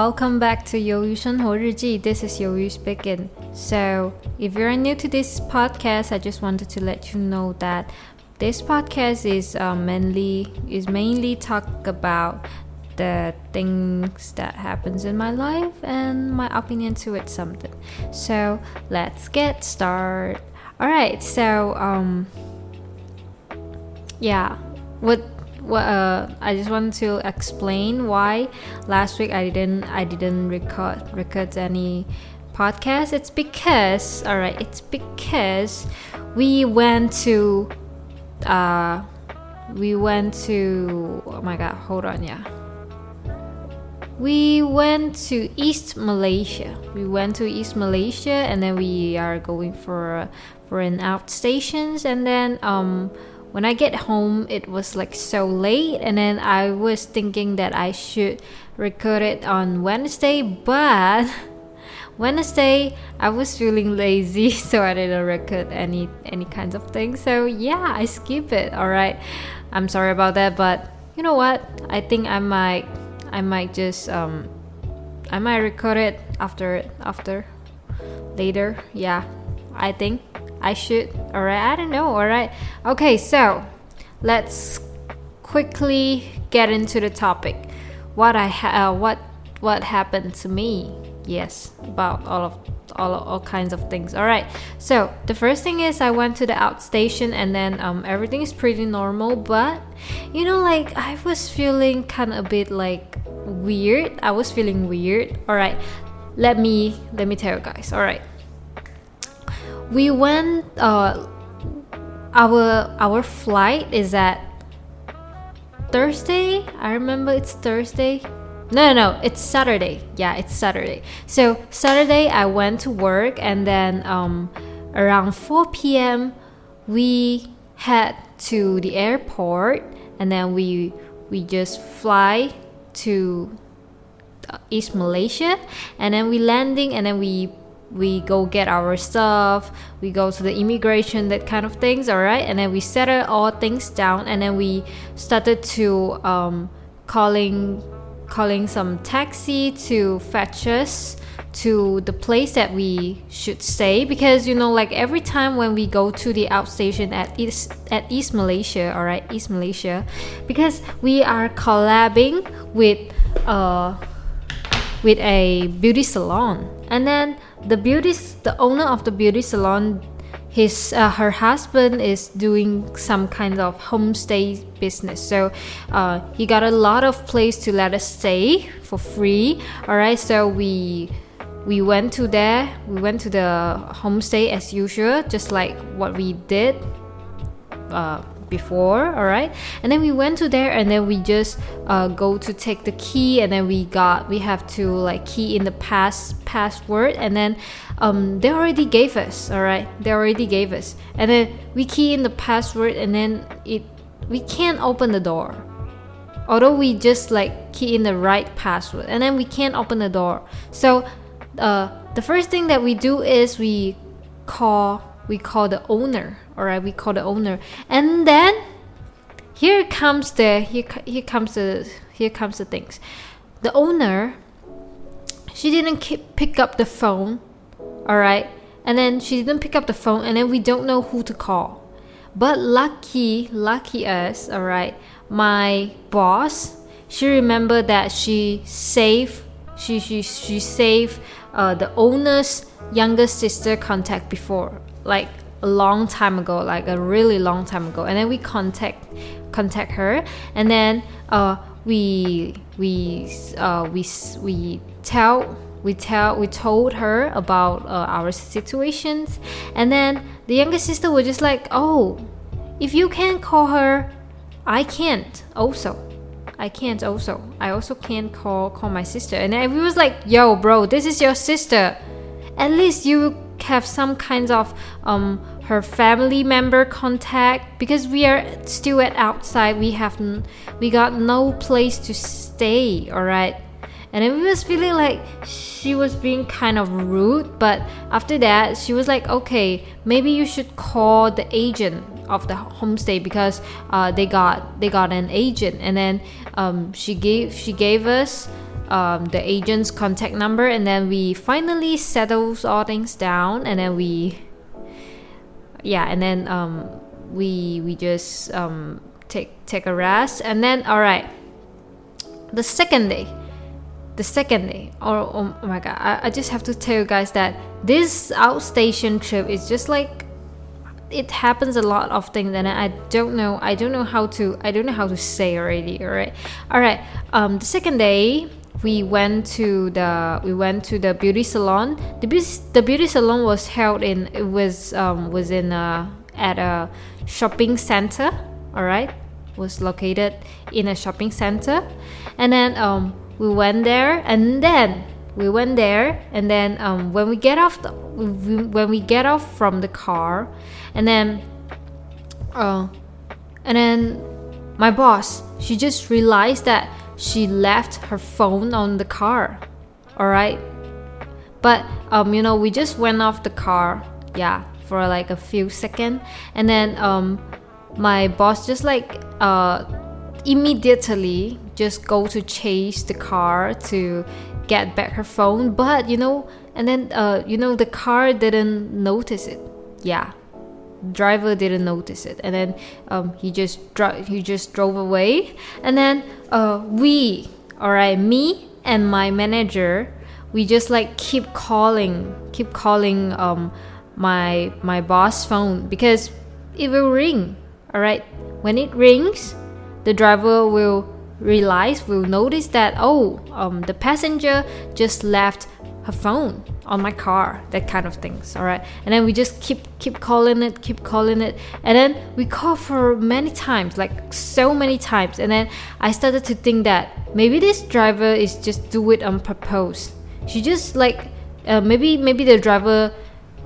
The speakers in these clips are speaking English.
welcome back to Yoyu Shenhou Riji. This is Yoyu speaking. So, if you're new to this podcast, I just wanted to let you know that this podcast is uh, mainly is mainly talk about the things that happens in my life and my opinion to it something. So, let's get started. All right. So, um yeah, what what uh, I just want to explain why last week I didn't I didn't record record any podcast. It's because all right, it's because we went to uh we went to oh my god, hold on, yeah. We went to East Malaysia. We went to East Malaysia and then we are going for for an outstations and then um when I get home, it was like so late, and then I was thinking that I should record it on Wednesday, but Wednesday I was feeling lazy, so I didn't record any any kinds of things. So yeah, I skip it. All right, I'm sorry about that, but you know what? I think I might I might just um I might record it after after later. Yeah, I think. I should. All right, I don't know. All right. Okay, so let's quickly get into the topic. What I ha- uh, what what happened to me? Yes, about all of all all kinds of things. All right. So the first thing is I went to the outstation and then um, everything is pretty normal, but you know, like I was feeling kind of a bit like weird. I was feeling weird. All right. Let me let me tell you guys. All right we went uh, our our flight is at Thursday. I remember it's Thursday. No, no, no, it's Saturday. Yeah, it's Saturday. So Saturday I went to work and then um, around 4 p.m. we head to the airport and then we we just fly to East Malaysia and then we landing and then we we go get our stuff we go to the immigration that kind of things all right? And then we settle all things down and then we started to um, calling calling some taxi to fetch us to the place that we should stay. Because you know like every time when we go to the outstation at east at east malaysia all right east malaysia because we are collabing with uh with a beauty salon. And then the beauty the owner of the beauty salon his uh, her husband is doing some kind of homestay business. So uh, he got a lot of place to let us stay for free. All right so we we went to there. We went to the homestay as usual just like what we did. Uh, before all right and then we went to there and then we just uh, go to take the key and then we got we have to like key in the pass password and then um, they already gave us all right they already gave us. And then we key in the password and then it we can't open the door. Although we just like key in the right password and then we can't open the door. So uh, the first thing that we do is we call we call the owner all right? We call the owner. And then here comes the here, here comes the here comes the things. The owner she didn't keep, pick up the phone all right? And then she didn't pick up the phone and then we don't know who to call. But lucky lucky us all right? My boss she remembered that she saved she she she saved uh, the owner's younger sister contact before like a long time ago, like a really long time ago, and then we contact contact her, and then uh, we we uh, we we tell we tell we told her about uh, our situations, and then the younger sister was just like, oh, if you can't call her, I can't also. I can't also. I also can't call call my sister. And then we was like, yo, bro, this is your sister. At least you have some kinds of um, her family member contact. Because we are still at outside we have we got no place to stay all right and then we was feeling like she was being kind of rude but after that she was like okay maybe you should call the agent of the homestay because uh, they got they got an agent. And then um, she gave she gave us um, the agent's contact number, and then we finally settles all things down, and then we, yeah, and then um, we we just um, take take a rest, and then all right, the second day, the second day, oh, oh, my god, I, I just have to tell you guys that this outstation trip is just like it happens a lot of things and I don't know I don't know how to I don't know how to say already all right all right um the second day we went to the we went to the beauty salon. The beauty, the beauty salon was held in it was um was in a at a shopping center all right was located in a shopping center. And then um we went there and then we went there and then um, when we get off the, when we get off from the car and then uh, and then my boss she just realized that she left her phone on the car all right? But um you know we just went off the car yeah for like a few seconds and then um my boss just like uh immediately just go to chase the car to get back her phone but you know and then uh you know the car didn't notice it yeah driver didn't notice it. And then um, he just dro- he just drove away. And then uh, we all right me and my manager we just like keep calling keep calling um, my my boss phone because it will ring all right when it rings the driver will realize will notice that oh um, the passenger just left her phone on my car that kind of things all right and then we just keep keep calling it keep calling it. And then we call for many times like so many times. And then i started to think that maybe this driver is just do it on purpose. She just like uh, maybe maybe the driver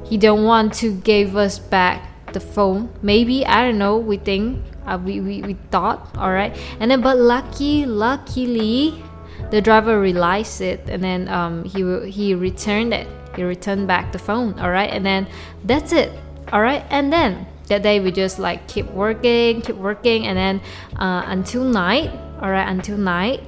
he don't want to give us back the phone. Maybe i don't know we think uh, we, we, we thought all right and then but lucky luckily the driver realized it and then um, he he returned it. He returned back the phone all right and then that's it all right and then that day we just like keep working keep working and then uh, until night all right until night.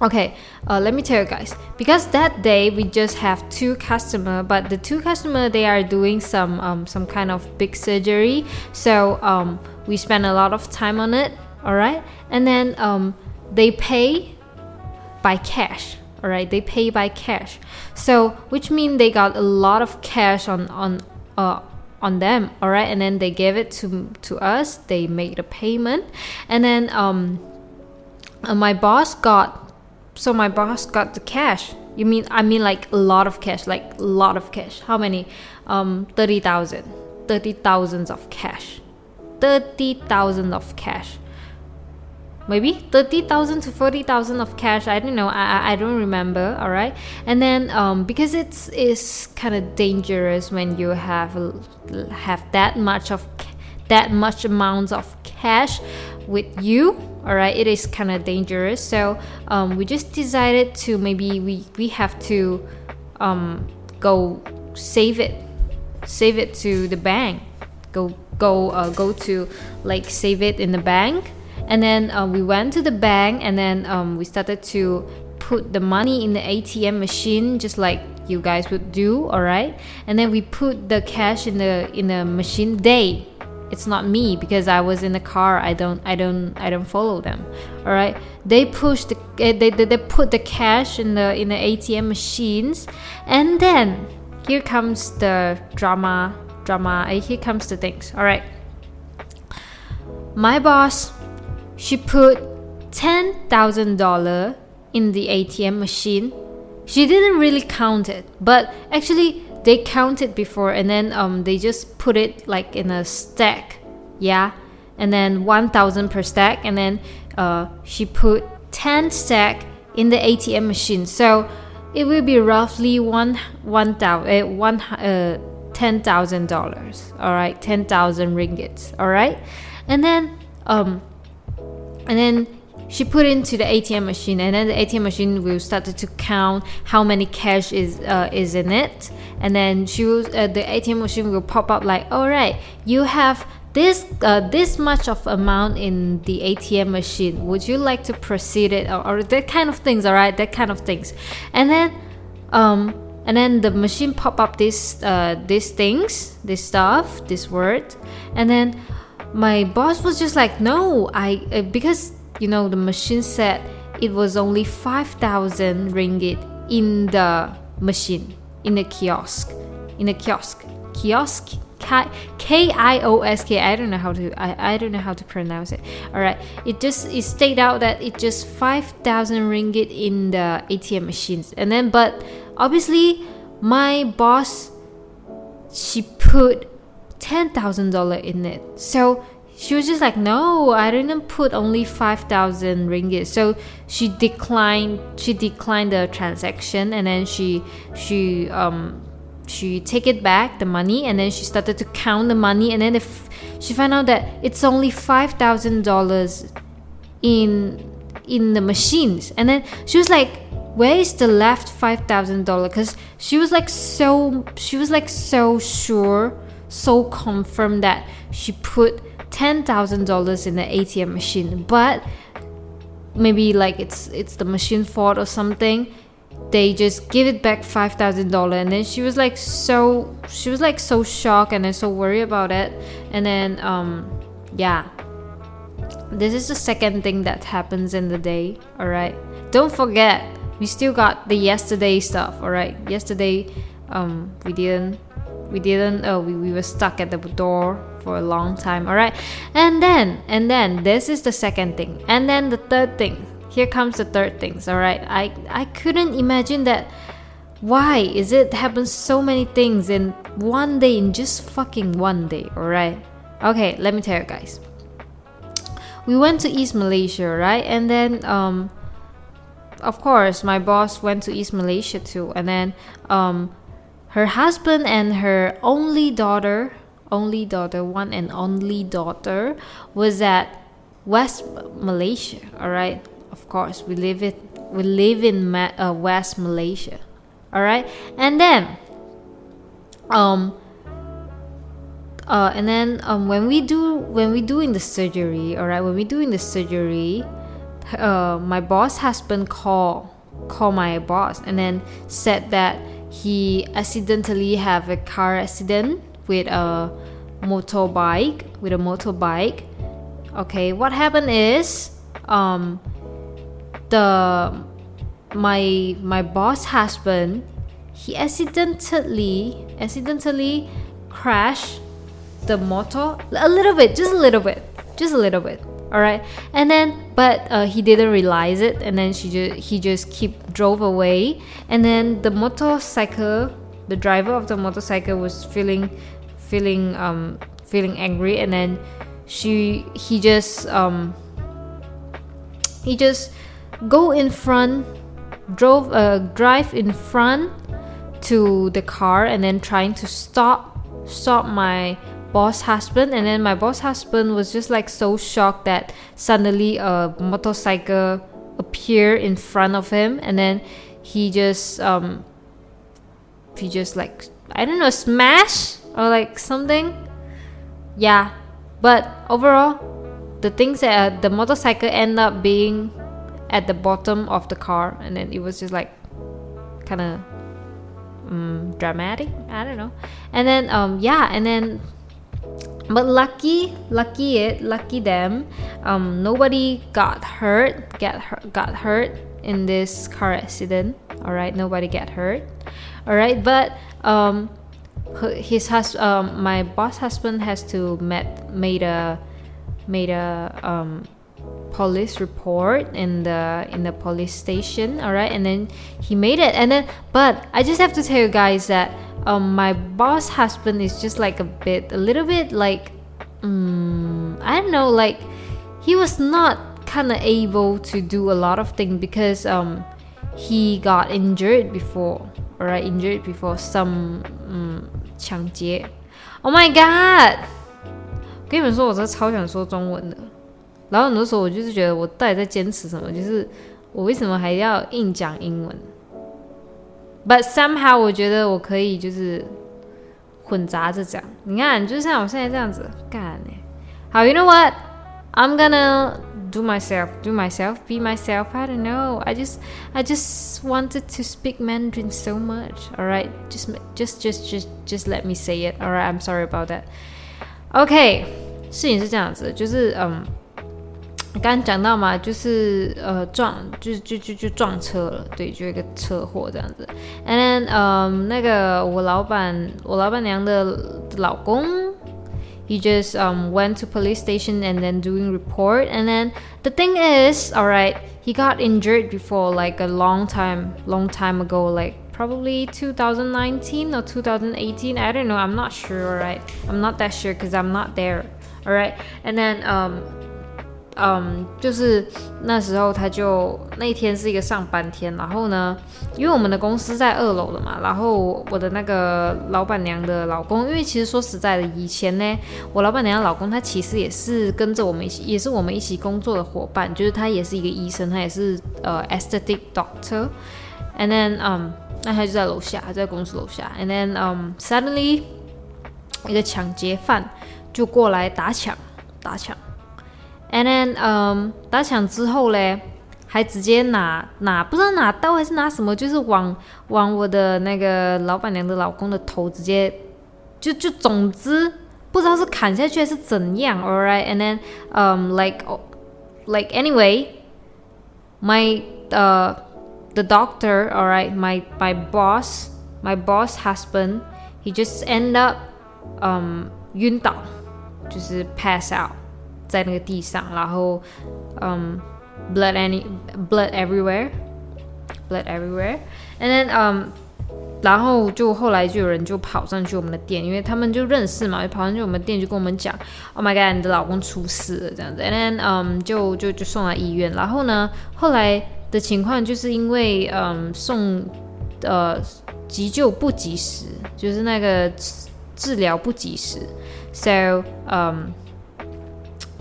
Okay uh, let me tell you guys. Because that day we just have two customer but the two customer they are doing some um, some kind of big surgery. So um, we spend a lot of time on it all right and then um, they pay by cash all right? They pay by cash. So which means they got a lot of cash on on uh, on them all right? And then they gave it to to us. They made a payment. And then um uh, my boss got so my boss got the cash. You mean i mean like a lot of cash like a lot of cash. How many? Um 30000 30000 of cash. 30000 of cash maybe 30,000 to 40,000 of cash. I don't know. I, I don't remember. All right. And then um, because it's is kind of dangerous when you have have that much of that much amounts of cash with you all right it is kind of dangerous so um, we just decided to maybe we we have to um, go save it save it to the bank go go uh, go to like save it in the bank and then uh, we went to the bank and then um, we started to put the money in the ATM machine just like you guys would do all right and then we put the cash in the in the machine. They it's not me because I was in the car. I don't I don't I don't follow them all right they push the eh, they, they, they put the cash in the in the ATM machines. And then here comes the drama drama eh, here comes the things all right my boss she put $10,000 in the ATM machine. She didn't really count it, but actually they counted before and then um, they just put it like in a stack. Yeah. And then 1000 per stack and then uh, she put 10 stack in the ATM machine. So it will be roughly one one thousand uh, one uh, ten thousand dollars. All right, ten thousand ringgits. All right, and then um, and then she put into the ATM machine, and then the ATM machine will start to count how many cash is uh, is in it, and then she will, uh, the ATM machine will pop up like, all right, you have this uh, this much of amount in the ATM machine. Would you like to proceed it or, or that kind of things? All right, that kind of things, and then um and then the machine pop up this uh these things, this stuff, this word, and then my boss was just like, no, I uh, because you know the machine said it was only five thousand ringgit in the machine in the kiosk, in the kiosk, kiosk K I O S K. I don't know how to I, I don't know how to pronounce it. All right, it just it stayed out that it just five thousand ringgit in the ATM machines, and then but obviously my boss she put ten thousand dollar in it, so she was just like, no, I didn't put only five thousand ringgit. So she declined. She declined the transaction, and then she she um she take it back the money and then she started to count the money and then if she found out that it's only five thousand dollars in in the machines and then she was like where is the left five thousand dollar because she was like so she was like so sure so confirmed that she put ten thousand dollars in the ATM machine. But maybe like it's it's the machine fault or something. They just give it back five thousand dollar and then she was like so she was like so shocked and then so worried about it. And then um yeah. This is the second thing that happens in the day all right don't forget we still got the yesterday stuff all right yesterday um we didn't we didn't oh we, we were stuck at the door for a long time all right and then and then this is the second thing. And then the third thing. Here comes the third things all right i i couldn't imagine that why is it happens so many things in one day in just fucking one day all right okay let me tell you guys. We went to east malaysia right and then um of course my boss went to east malaysia too. And then um her husband and her only daughter only daughter one and only daughter was at west malaysia all right of course we live it we live in Ma- uh, west malaysia all right and then um uh, and then um, when we do when we doing the surgery all right when we doing the surgery uh, my boss husband call call my boss and then said that he accidentally have a car accident with a motorbike with a motorbike. Okay what happened is um the my my boss husband he accidentally accidentally crashed the motor a little bit just a little bit just a little bit all right and then but uh, he didn't realize it and then she just he just keep drove away. And then the motorcycle the driver of the motorcycle was feeling feeling um feeling angry. And then she he just um he just go in front, drove uh, drive in front to the car, and then trying to stop stop my boss husband and then my boss husband was just like so shocked that suddenly a motorcycle appeared in front of him and then he just um he just like i don't know smash or like something. Yeah but overall the things that uh, the motorcycle end up being at the bottom of the car and then it was just like kind of um, dramatic? I don't know. And then um yeah and then but lucky lucky it lucky them. Um nobody got hurt get got hurt in this car accident. All right nobody get hurt. All right but um his hus- um my boss husband has to met made a made a um police report in the in the police station. All right and then he made it. And then but i just have to tell you guys that um, my boss husband is just like a bit a little bit like um, i don't know like he was not kind of able to do a lot of things because um, he got injured before all right injured before some um, 抢劫 oh my god 跟你们说我真的超想说中文的然后很多时候我就是觉得我到底在坚持什么？就是我为什么还要硬讲英文 ？But somehow 我觉得我可以就是混杂着讲。你看，就像我现在这样子干呢。 好，you know what? I'm gonna do myself, do myself, be myself. I don't know. I just, I just wanted to speak Mandarin so much. All right, just, just, just, just, just let me say it. All right, I'm sorry about that. OK，事情是这样子，就是嗯， 刚刚讲到嘛，就是呃撞，就就就就撞车了，对，就一个车祸这样子。And then，嗯、um,，那个我老板，我老板娘的老公，he just um went to police station and then doing report. And then the thing is, alright, he got injured before like a long time, long time ago, like probably 2019 or 2018. I don't know. I'm not sure. Alright, I'm not that sure because I'm not there. Alright, and then um. 嗯，就是那时候他就那天是一个上班天，然后呢，因为我们的公司在二楼的嘛，然后我的那个老板娘的老公，因为其实说实在的，以前呢，我老板娘的老公他其实也是跟着我们一起，也是我们一起工作的伙伴，就是他也是一个医生，他也是呃 aesthetic doctor，and then 嗯，那他就在楼下，在公司楼下，and then 嗯，suddenly 一个抢劫犯就过来打抢，打抢。And then，嗯，打抢之后嘞，还直接拿拿不知道拿刀还是拿什么，就是往往我的那个老板娘的老公的头直接就就总之不知道是砍下去还是怎样，alright？And then，嗯，like like anyway，my uh the doctor，alright？My my boss my boss husband，he just end up 嗯晕倒，就是 pass out。 在那个地上，然后，嗯，blood any blood everywhere blood everywhere and then um 然后就后来就有人就跑上去我们的店，因为他们就认识嘛，就跑上去我们店就跟我们讲，Oh my god，你的老公出事了这样子，and then 嗯就就就送到医院，然后呢后来的情况就是因为嗯送呃急救不及时，就是那个治疗不及时，so 嗯。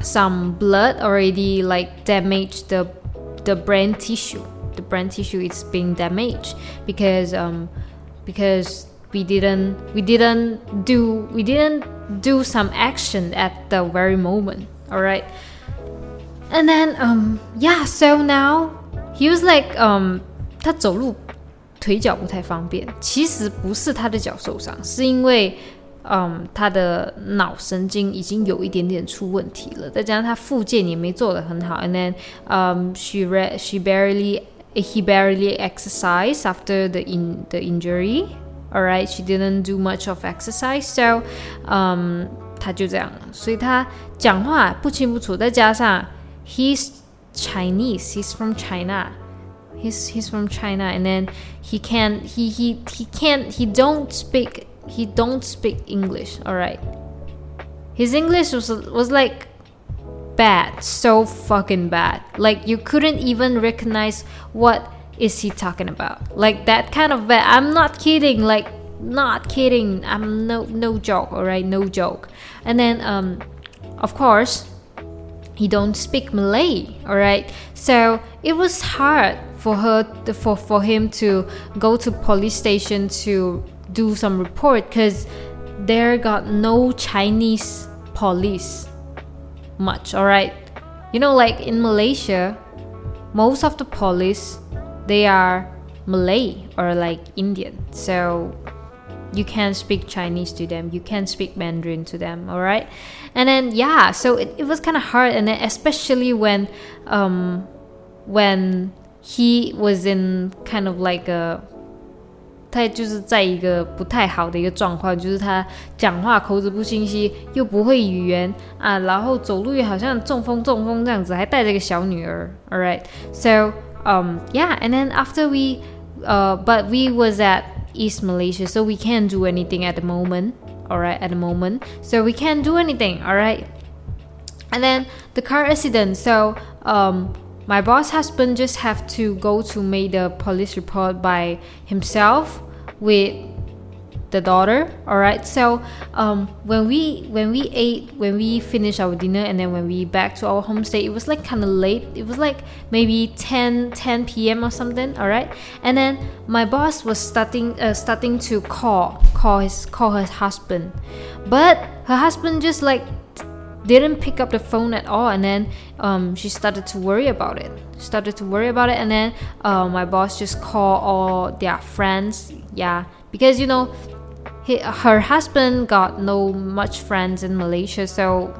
some blood already like damaged the the brain tissue. The brain tissue is being damaged because um because we didn't we didn't do we didn't do some action at the very moment. All right. And then um yeah, so now he was like um 他走路腿脚不太方便，其实不是他的脚受伤，是因为 嗯，他的脑神经已经有一点点出问题了，再加上他复健也没做得很好，and then um she re she barely he barely exercised after the in the injury. Alright, she didn't do much of exercise, so um 他就这样了，所以他讲话不清不楚，再加上 he's Chinese, he's from China. He's he's from China, and then he can't he he he can't he don't speak he don't speak English. All right. His English was was like bad, so fucking bad. Like you couldn't even recognize what is he talking about. Like that kind of bad. I'm not kidding. Like not kidding. I'm no no joke. All right, no joke. And then um, of course, he don't speak Malay. All right, so it was hard for her for for him to go to police station to do some report because there got no Chinese police much, alright? You know, like in Malaysia, most of the police they are Malay or like Indian. So you can't speak Chinese to them, you can't speak Mandarin to them, alright? And then yeah, so it, it was kind of hard and then especially when um when he was in kind of like a 他就是在一个不太好的一个状况，就是他讲话口齿不清晰，又不会语言啊，然后走路也好像中风中风这样子，还带着一个小女儿。All right, so um yeah, and then after we uh but we was at East Malaysia, so we can't do anything at the moment. All right, at the moment, so we can't do anything. All right, and then the car accident. So um my boss husband just have to go to make the police report by himself with the daughter all right so um, when we when we ate when we finished our dinner and then when we back to our homestay it was like kind of late. It was like maybe 10 10 p.m or something all right and then my boss was starting uh, starting to call call his call her husband. But her husband just like didn't pick up the phone at all and then um, she started to worry about it. Started to worry about it and then uh, my boss just called all their friends. Yeah because you know he, her husband got no much friends in malaysia so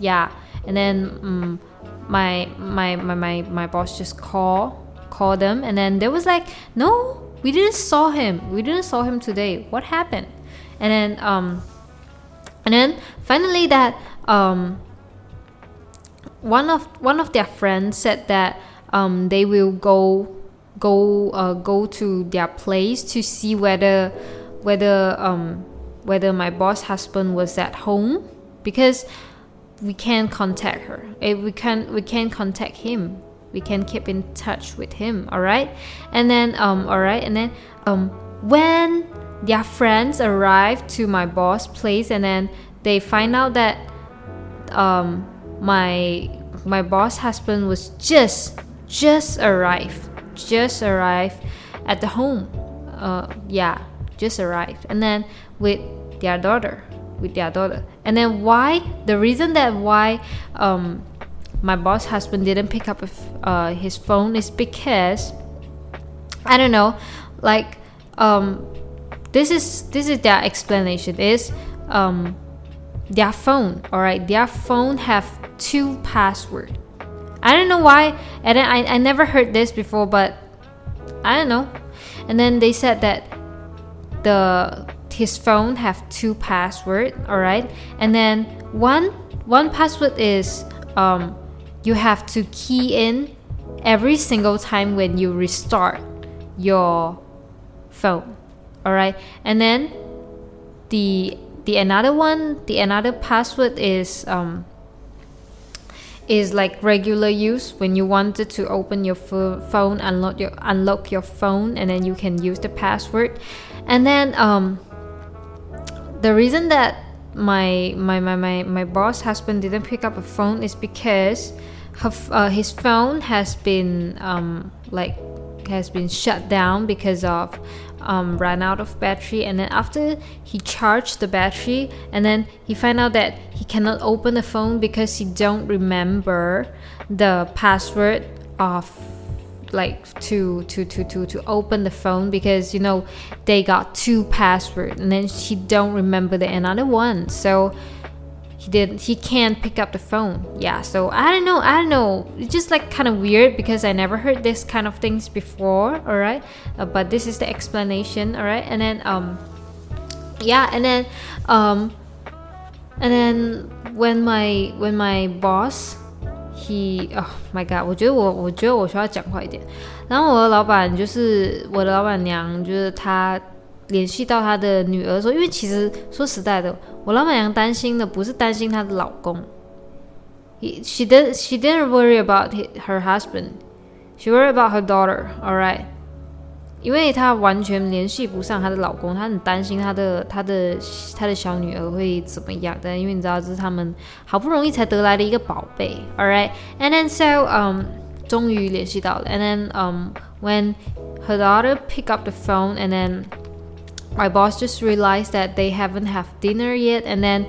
yeah. And then um, my, my my my my boss just called called them and then there was like no we didn't saw him. We didn't saw him today. What happened? And then um and then finally that um, one of one of their friends said that um, they will go go uh, go to their place to see whether whether um, whether my boss husband was at home because we can't contact her. We can we can contact him. We can keep in touch with him all right and then um all right and then um when their friends arrived to my boss place and then they find out that um, my my boss husband was just just arrived just arrived at the home. Uh, yeah just arrived. And then with their daughter with their daughter. And then why the reason that why um, my boss husband didn't pick up uh, his phone is because i don't know like um, this is this is their explanation is um, their phone all right their phone have two password. I don't know why and I, I never heard this before but i don't know. And then they said that the his phone have two password all right? And then one one password is um, you have to key in every single time when you restart your phone all right? And then the the another one the another password is um, is like regular use when you wanted to open your phone unlock your unlock your phone and then you can use the password. And then um, the reason that my, my my my my boss husband didn't pick up a phone is because her, uh, his phone has been um, like has been shut down because of um, ran out of battery and then after he charged the battery and then he found out that he cannot open the phone because he don't remember the password of like to to to to to open the phone because you know they got two password and then he don't remember the another one. So he did he can't pick up the phone. Yeah so i don't know i don't know. It's just like kind of weird because i never heard this kind of things before all right uh, but this is the explanation all right and then um yeah and then um and then when my when my boss he oh my god 我觉得我我觉得我需要讲快一点。然后我的老板就是我的老板娘就是她联系到她的女儿说因为其实说实在的我老板娘担心的不是担心她的老公，she did she didn't worry about her husband, she worried about her daughter. All right，因为她完全联系不上她的老公，她很担心她的她的她的小女儿会怎么样。但因为你知道这是他们好不容易才得来的一个宝贝。All right，and then so um 终于联系到了，and then um when her daughter pick up the phone and then my boss just realized that they haven't have dinner yet and then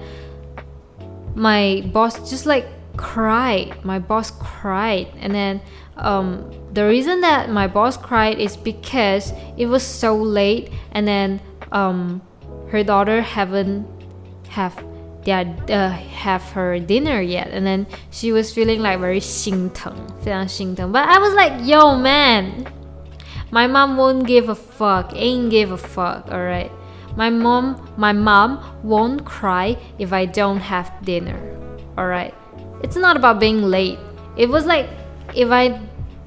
my boss just like cried my boss cried and then um, the reason that my boss cried is because it was so late and then um, her daughter haven't have their uh, have her dinner yet and then she was feeling like very 心疼非常心疼 but I was like yo man my mom won't give a fuck, ain't give a fuck, alright? My mom my mom won't cry if I don't have dinner. Alright? It's not about being late. It was like if I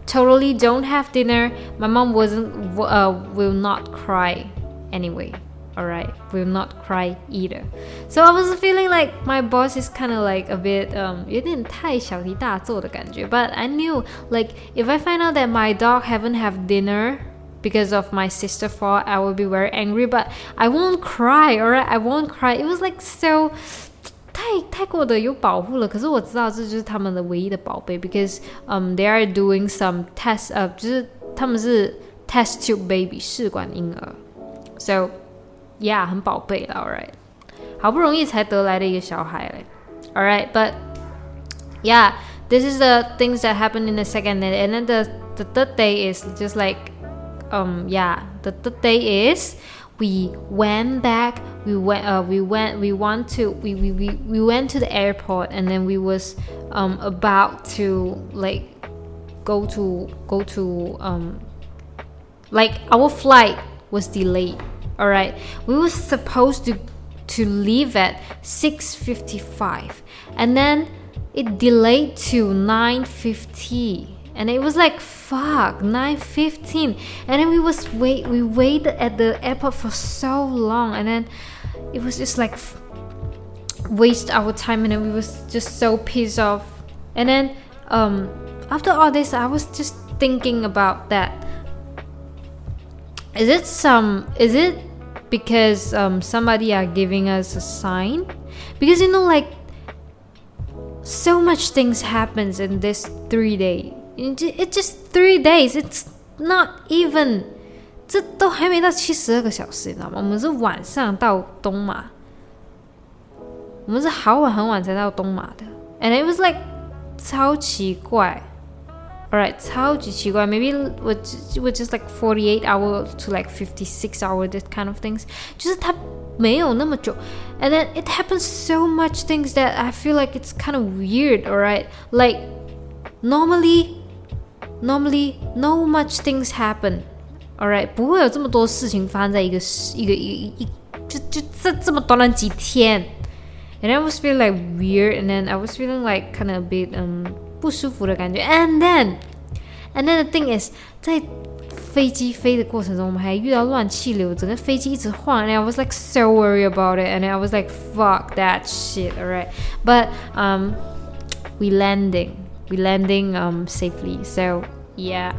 totally don't have dinner, my mom wasn't uh, will not cry anyway alright will not cry either so I was feeling like my boss is kind of like a bit um 有点太小题大做的感觉 but I knew like if I find out that my dog haven't have dinner because of my sister fault I will be very angry but I won't cry alright I won't cry it was like so 太太过的有保护了，可是我知道这就是他们的唯一的宝贝，because um they are doing some test 呃，就是他们是 test tube baby 试管婴儿，so yeah，很宝贝了，right？好不容易才得来的一个小孩嘞 All right, but yeah, this is the things that happened in the second day, and then the the third day is just like, um, yeah, the third day is we went back we went uh, we went we want to we, we, we, we went to the airport and then we was um, about to like go to go to um, like our flight was delayed all right. We were supposed to to leave at 6.55 and then it delayed to 9.50 and it was like fuck 9.15 and then we was wait we waited at the airport for so long. And then it was just like waste our time. And then we was just so pissed off. And then um after all this i was just thinking about that is it some is it because um, somebody are giving us a sign because you know like so much things happens in this three day it's just three days it's not even 这都还没到七十二个小时，你知道吗？我们是晚上到东马，我们是好晚很晚才到东马的，and it was like 超奇怪 ，alright，超级奇怪，maybe was was just like forty eight hour to like fifty six hour this kind of things，就是它没有那么久，and then it happens so much things that I feel like it's kind of weird, alright, like normally normally no much things happen。Alright，不会有这么多事情发生在一个一个一一就就这这么短的几天。And I was feeling like weird, and then I was feeling like kind of a bit um 不舒服的感觉。And then, and then the thing is，在飞机飞的过程中，我们还遇到乱气流，整个飞机一直晃。And I was like so worried about it, and I was like fuck that shit. Alright, but um, we landing, we landing um safely. So yeah.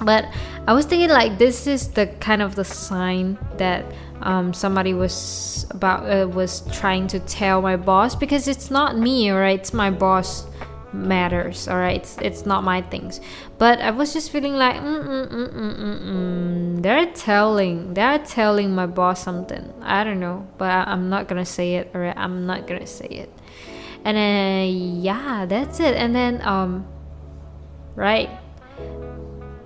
But I was thinking like this is the kind of the sign that um, somebody was about uh, was trying to tell my boss because it's not me, alright? It's my boss matters, alright? It's, it's not my things. But I was just feeling like mm, mm, mm, mm, mm, mm. they're telling they're telling my boss something. I don't know, but I, I'm not gonna say it, alright? I'm not gonna say it. And then yeah, that's it. And then um, right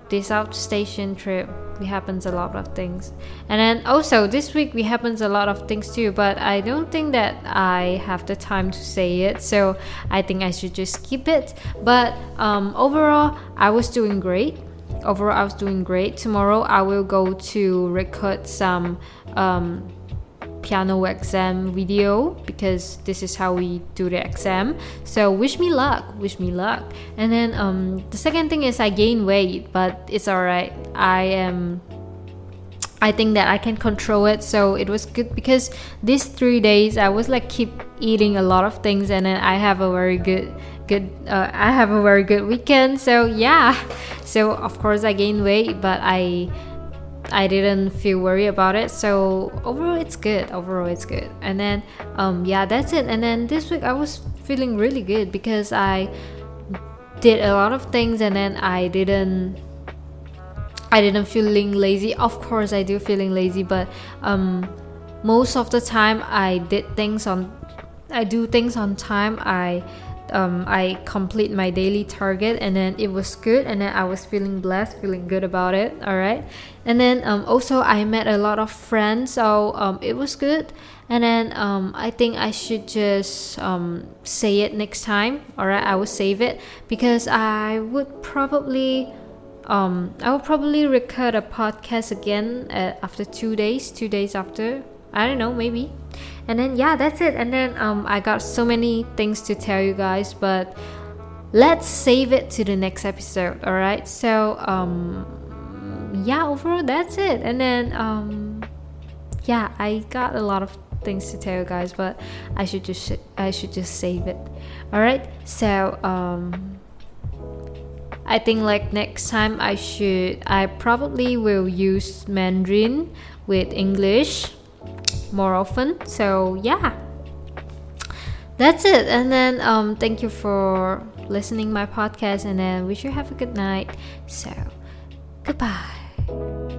this outstation trip we happens a lot of things. And then also this week we happens a lot of things too but i don't think that i have the time to say it so i think i should just keep it. But um, overall i was doing great. Overall i was doing great. Tomorrow i will go to record some um, piano exam video because this is how we do the exam. So wish me luck, wish me luck. And then um, the second thing is I gain weight, but it's alright. I am. I think that I can control it, so it was good because these three days I was like keep eating a lot of things, and then I have a very good good uh, i have a very good weekend so yeah so of course i gained weight but i I didn't feel worried about it. So overall, it's good. Overall, it's good. And then, um, yeah, that's it. And then this week, I was feeling really good because I did a lot of things, and then I didn't. I didn't feeling lazy. Of course, I do feeling lazy, but um, most of the time, I did things on. I do things on time. I um, I complete my daily target and then it was good and then I was feeling blessed, feeling good about it. All right. And then um, also I met a lot of friends, so um, it was good. And then um, I think I should just um, say it next time. All right. I will save it because I would probably. Um, I will probably record a podcast again uh, after two days, two days after. I don't know, maybe and then yeah that's it. And then um, i got so many things to tell you guys but let's save it to the next episode all right so um yeah overall that's it. And then um yeah i got a lot of things to tell you guys but i should just i should just save it all right so um I think like next time I should I probably will use Mandarin with English more often. So yeah, that's it. And then um, thank you for listening my podcast, and then wish you have a good night. So goodbye.